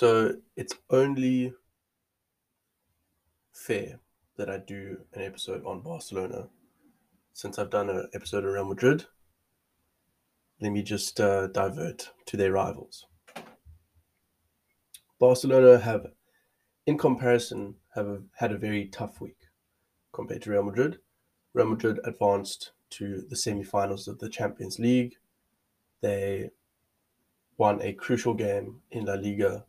So it's only fair that I do an episode on Barcelona. Since I've done an episode on Real Madrid, let me just uh, divert to their rivals. Barcelona have, in comparison, have a, had a very tough week compared to Real Madrid. Real Madrid advanced to the semi-finals of the Champions League. They won a crucial game in La Liga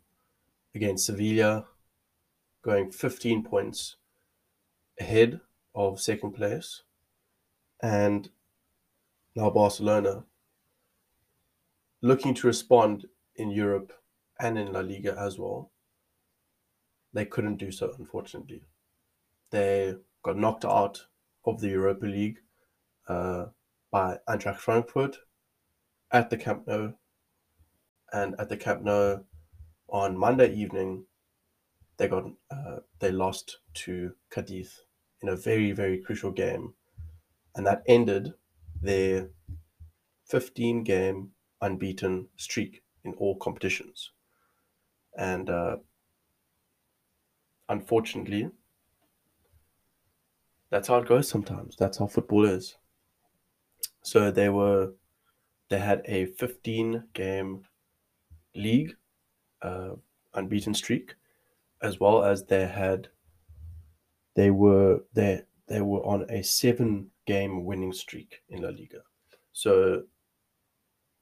against Sevilla, going 15 points ahead of second place. And now Barcelona looking to respond in Europe and in La Liga as well. They couldn't do so, unfortunately. They got knocked out of the Europa League uh, by Eintracht Frankfurt at the Camp Nou. And at the Camp Nou on Monday evening, they got uh, they lost to Cadiz in a very very crucial game, and that ended their 15 game unbeaten streak in all competitions. And uh, unfortunately, that's how it goes sometimes. That's how football is. So they were, they had a 15 game league uh, unbeaten streak, as well as they had, they were they they were on a seven game winning streak in La Liga. So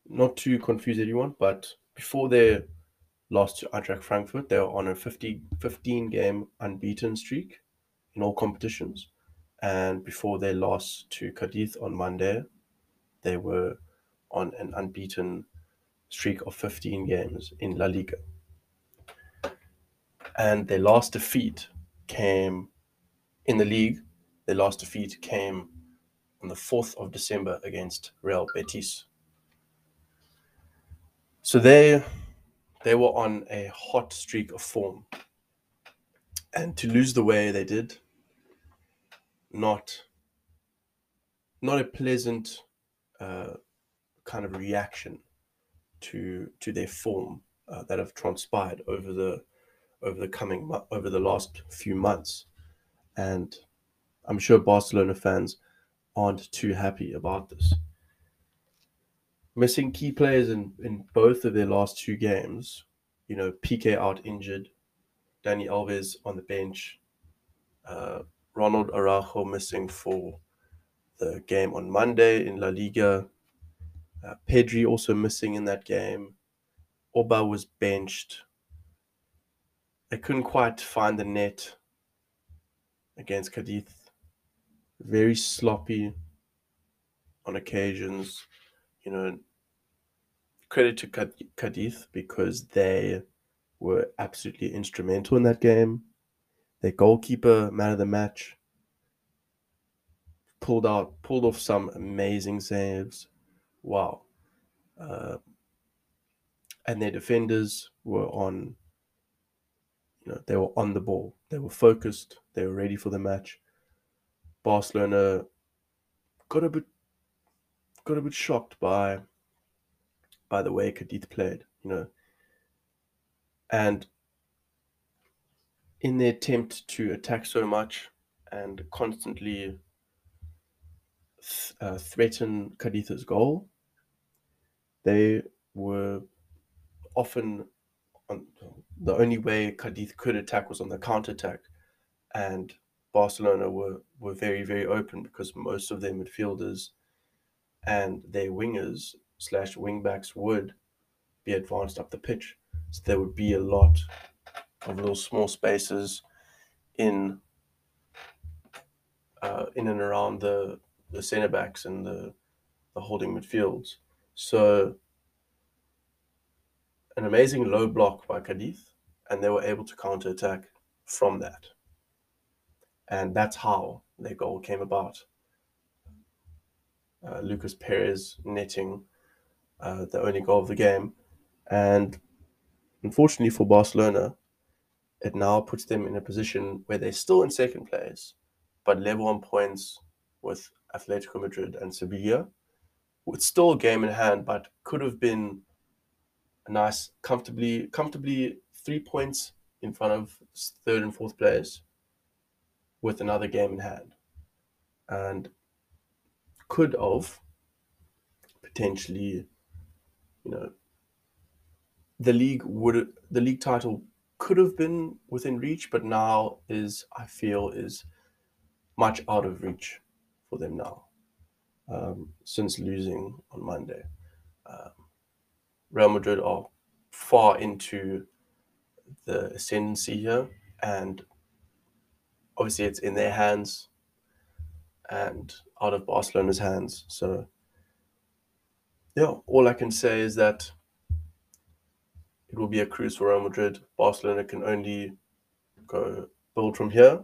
not to confuse anyone, but before their loss to Eintracht Frankfurt, they were on a 50, 15 game unbeaten streak in all competitions. And before their loss to Cadiz on Monday, they were on an unbeaten streak of 15 games in La Liga. And their last defeat came in the league. Their last defeat came on the 4th of December against Real Betis. So they they were on a hot streak of form. And to lose the way they did, not not a pleasant uh, kind of reaction to to their form uh, that have transpired over the over the coming over the last few months, and I'm sure Barcelona fans aren't too happy about this. Missing key players in, in both of their last two games, you know, Piqué out injured, Dani Alves on the bench, uh, Ronald Araujo missing for the game on Monday in La Liga. Uh, Pedri also missing in that game. Auba was benched. They couldn't quite find the net against Cadiz. Very sloppy on occasions. You know, credit to Cadiz because they were absolutely instrumental in that game. Their goalkeeper, man of the match, pulled out, pulled off some amazing saves. Wow. Uh, and their defenders were on, you know, they were on the ball. They were focused. They were ready for the match. Barcelona got a bit, got a bit shocked by, by the way Cadiz played. You know, and in their attempt to attack so much and constantly uh, threaten Cadiz's goal, they were often on the only way Cadiz could attack was on the counter attack, and Barcelona were were very very open because most of their midfielders and their wingers slash wingbacks would be advanced up the pitch, so there would be a lot of little small spaces in uh, in and around the the centre backs and the the holding midfields. So an amazing low block by Cadiz, and they were able to counter attack from that. And that's how their goal came about. Uh, Lucas Perez netting uh, the only goal of the game. And unfortunately for Barcelona, it now puts them in a position where they're still in second place, but level on points with Atletico Madrid and Sevilla. With still a game in hand, but could have been a nice, comfortably, comfortably three points in front of third and fourth players with another game in hand. And could have potentially, you know, the league would the league title could have been within reach, but now is I feel is much out of reach for them now um, since losing on Monday. Um, Real Madrid are far into the ascendancy here, and obviously it's in their hands and out of Barcelona's hands. So, yeah, all I can say is that it will be a cruise for Real Madrid. Barcelona can only go build from here,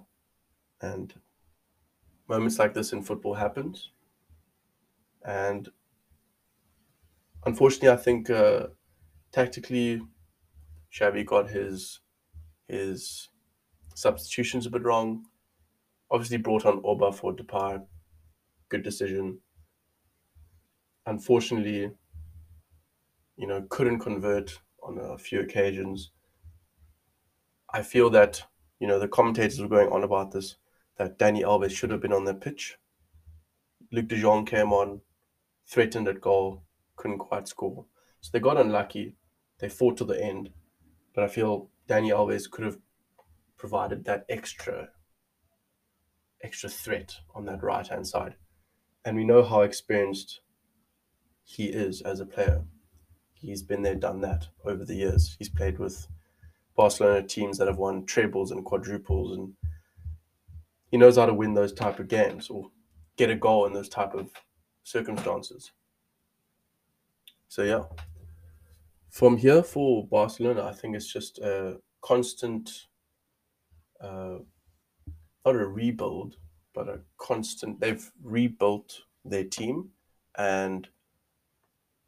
and moments like this in football happens. And unfortunately, I think uh, tactically, Xavi got his his substitutions a bit wrong. Obviously, brought on Auba for Depay. Good decision. Unfortunately, you know, couldn't convert on a few occasions. I feel that, you know, the commentators were going on about this, that Dani Alves should have been on the pitch. Luuk de Jong came on, threatened at goal, couldn't quite score. So they got unlucky. They fought to the end. But I feel Dani Alves could have provided that extra extra threat on that right hand side. And we know how experienced he is as a player. He's been there, done that over the years. He's played with Barcelona teams that have won trebles and quadruples, and he knows how to win those type of games or get a goal in those type of circumstances. So yeah, from here for Barcelona, I think it's just a constant, uh, not a rebuild, but a constant. They've rebuilt their team, and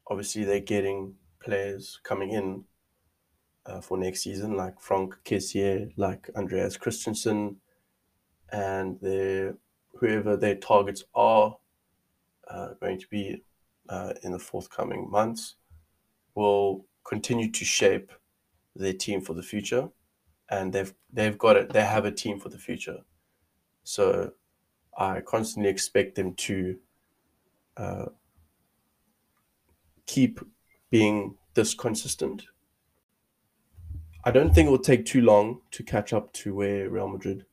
obviously they're getting players coming in uh, for next season, like Franck Kessié, like Andreas Christensen, and their, whoever their targets are uh, going to be uh, in the forthcoming months will continue to shape their team for the future, and they've they've got it. They have a team for the future, so I constantly expect them to uh, keep being this consistent. I don't think it will take too long to catch up to where Real Madrid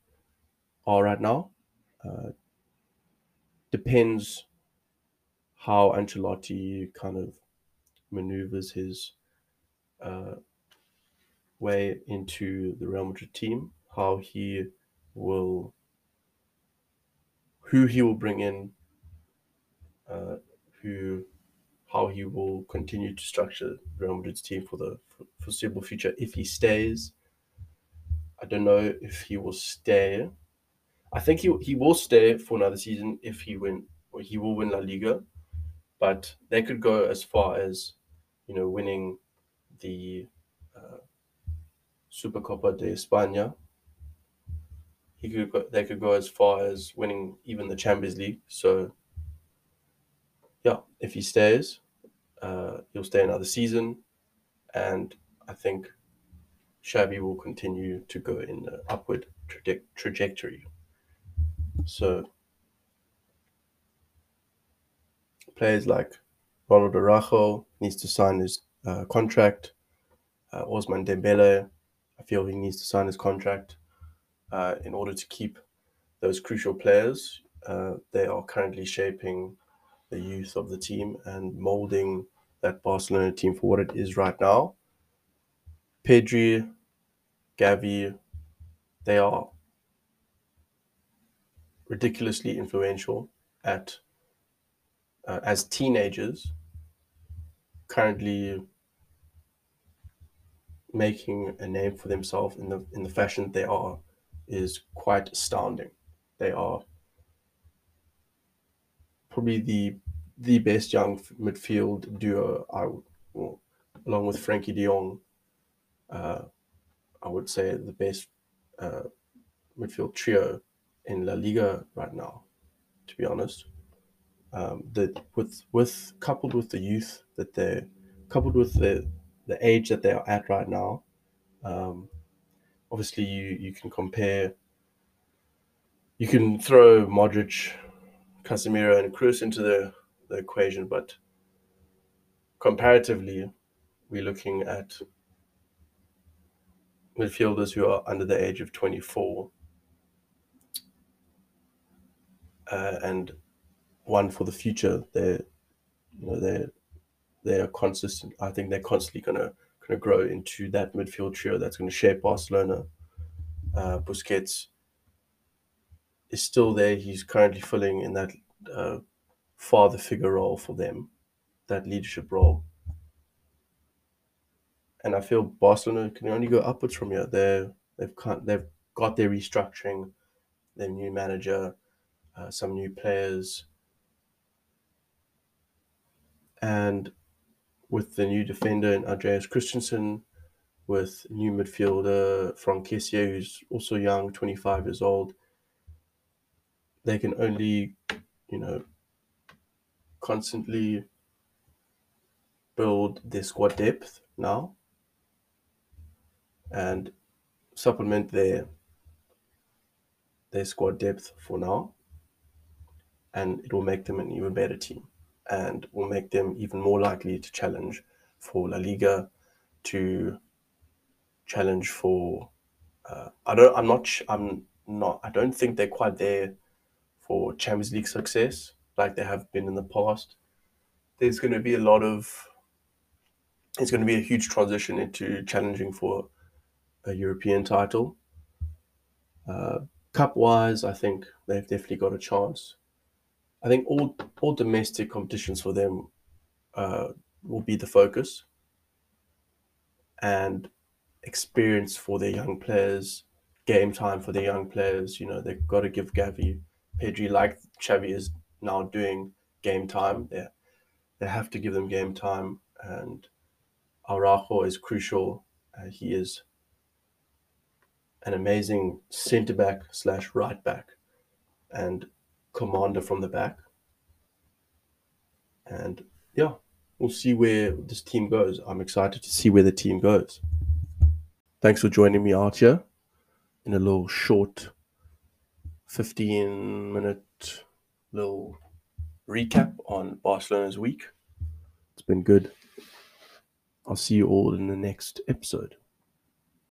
are right now. Uh, depends how Ancelotti kind of maneuvers his uh, way into the Real Madrid team, how he will, who he will bring in, uh, who how he will continue to structure Real Madrid's team for the foreseeable future if he stays. I don't know if he will stay. I think he he will stay for another season if he win or he will win La Liga, but they could go as far as you know winning the uh, Supercopa de España. He could go, they could go as far as winning even the Champions League. So yeah, if he stays, uh, he'll stay another season, and I think Xavi will continue to go in the upward traje- trajectory. So players like Ronald Araujo needs to sign his uh, contract. Uh, Ousmane Dembele, I feel he needs to sign his contract uh, in order to keep those crucial players. Uh, they are currently shaping the youth of the team and molding that Barcelona team for what it is right now. Pedri, Gavi, they are ridiculously influential at uh, as teenagers currently making a name for themselves in the in the fashion they are is quite astounding. They are probably the the best young midfield duo. I well, along with Frenkie De Jong, uh, I would say the best uh, midfield trio in La Liga right now. To be honest, um, that with with coupled with the youth that they're coupled with the the age that they are at right now, Um, obviously, you you can compare. You can throw Modric, Casemiro, and Kroos into the, the equation, but comparatively, we're looking at midfielders who are under the age of 24 uh, and one for the future. They're, you know, they're they're consistent. I think they're constantly gonna gonna grow into that midfield trio that's going to shape Barcelona. Uh, Busquets is still there. He's currently filling in that uh, father figure role for them, that leadership role. And I feel Barcelona can only go upwards from here. They're, they've they've got their restructuring, their new manager, uh, some new players, and with the new defender in Andreas Christensen, with new midfielder Franck Kessié, who's also young, 25 years old. They can only, you know, constantly build their squad depth now and supplement their their squad depth for now and it will make them an even better team and will make them even more likely to challenge for La Liga, to challenge for. Uh, I don't. I'm not. I'm not. I don't think they're quite there for Champions League success like they have been in the past. There's going to be a lot of. It's going to be a huge transition into challenging for a European title. Uh, cup wise, I think they've definitely got a chance. I think all all domestic competitions for them uh, will be the focus, and experience for their young players, game time for their young players. You know they've got to give Gavi, Pedri, like Xavi is now doing game time. They they have to give them game time, and Araujo is crucial. Uh, he is an amazing centre back slash right back, and commander from the back. And yeah, we'll see where this team goes. I'm excited to see where the team goes. Thanks for joining me here in a little short 15 minute little recap on Barcelona's week. It's been good. I'll see you all in the next episode.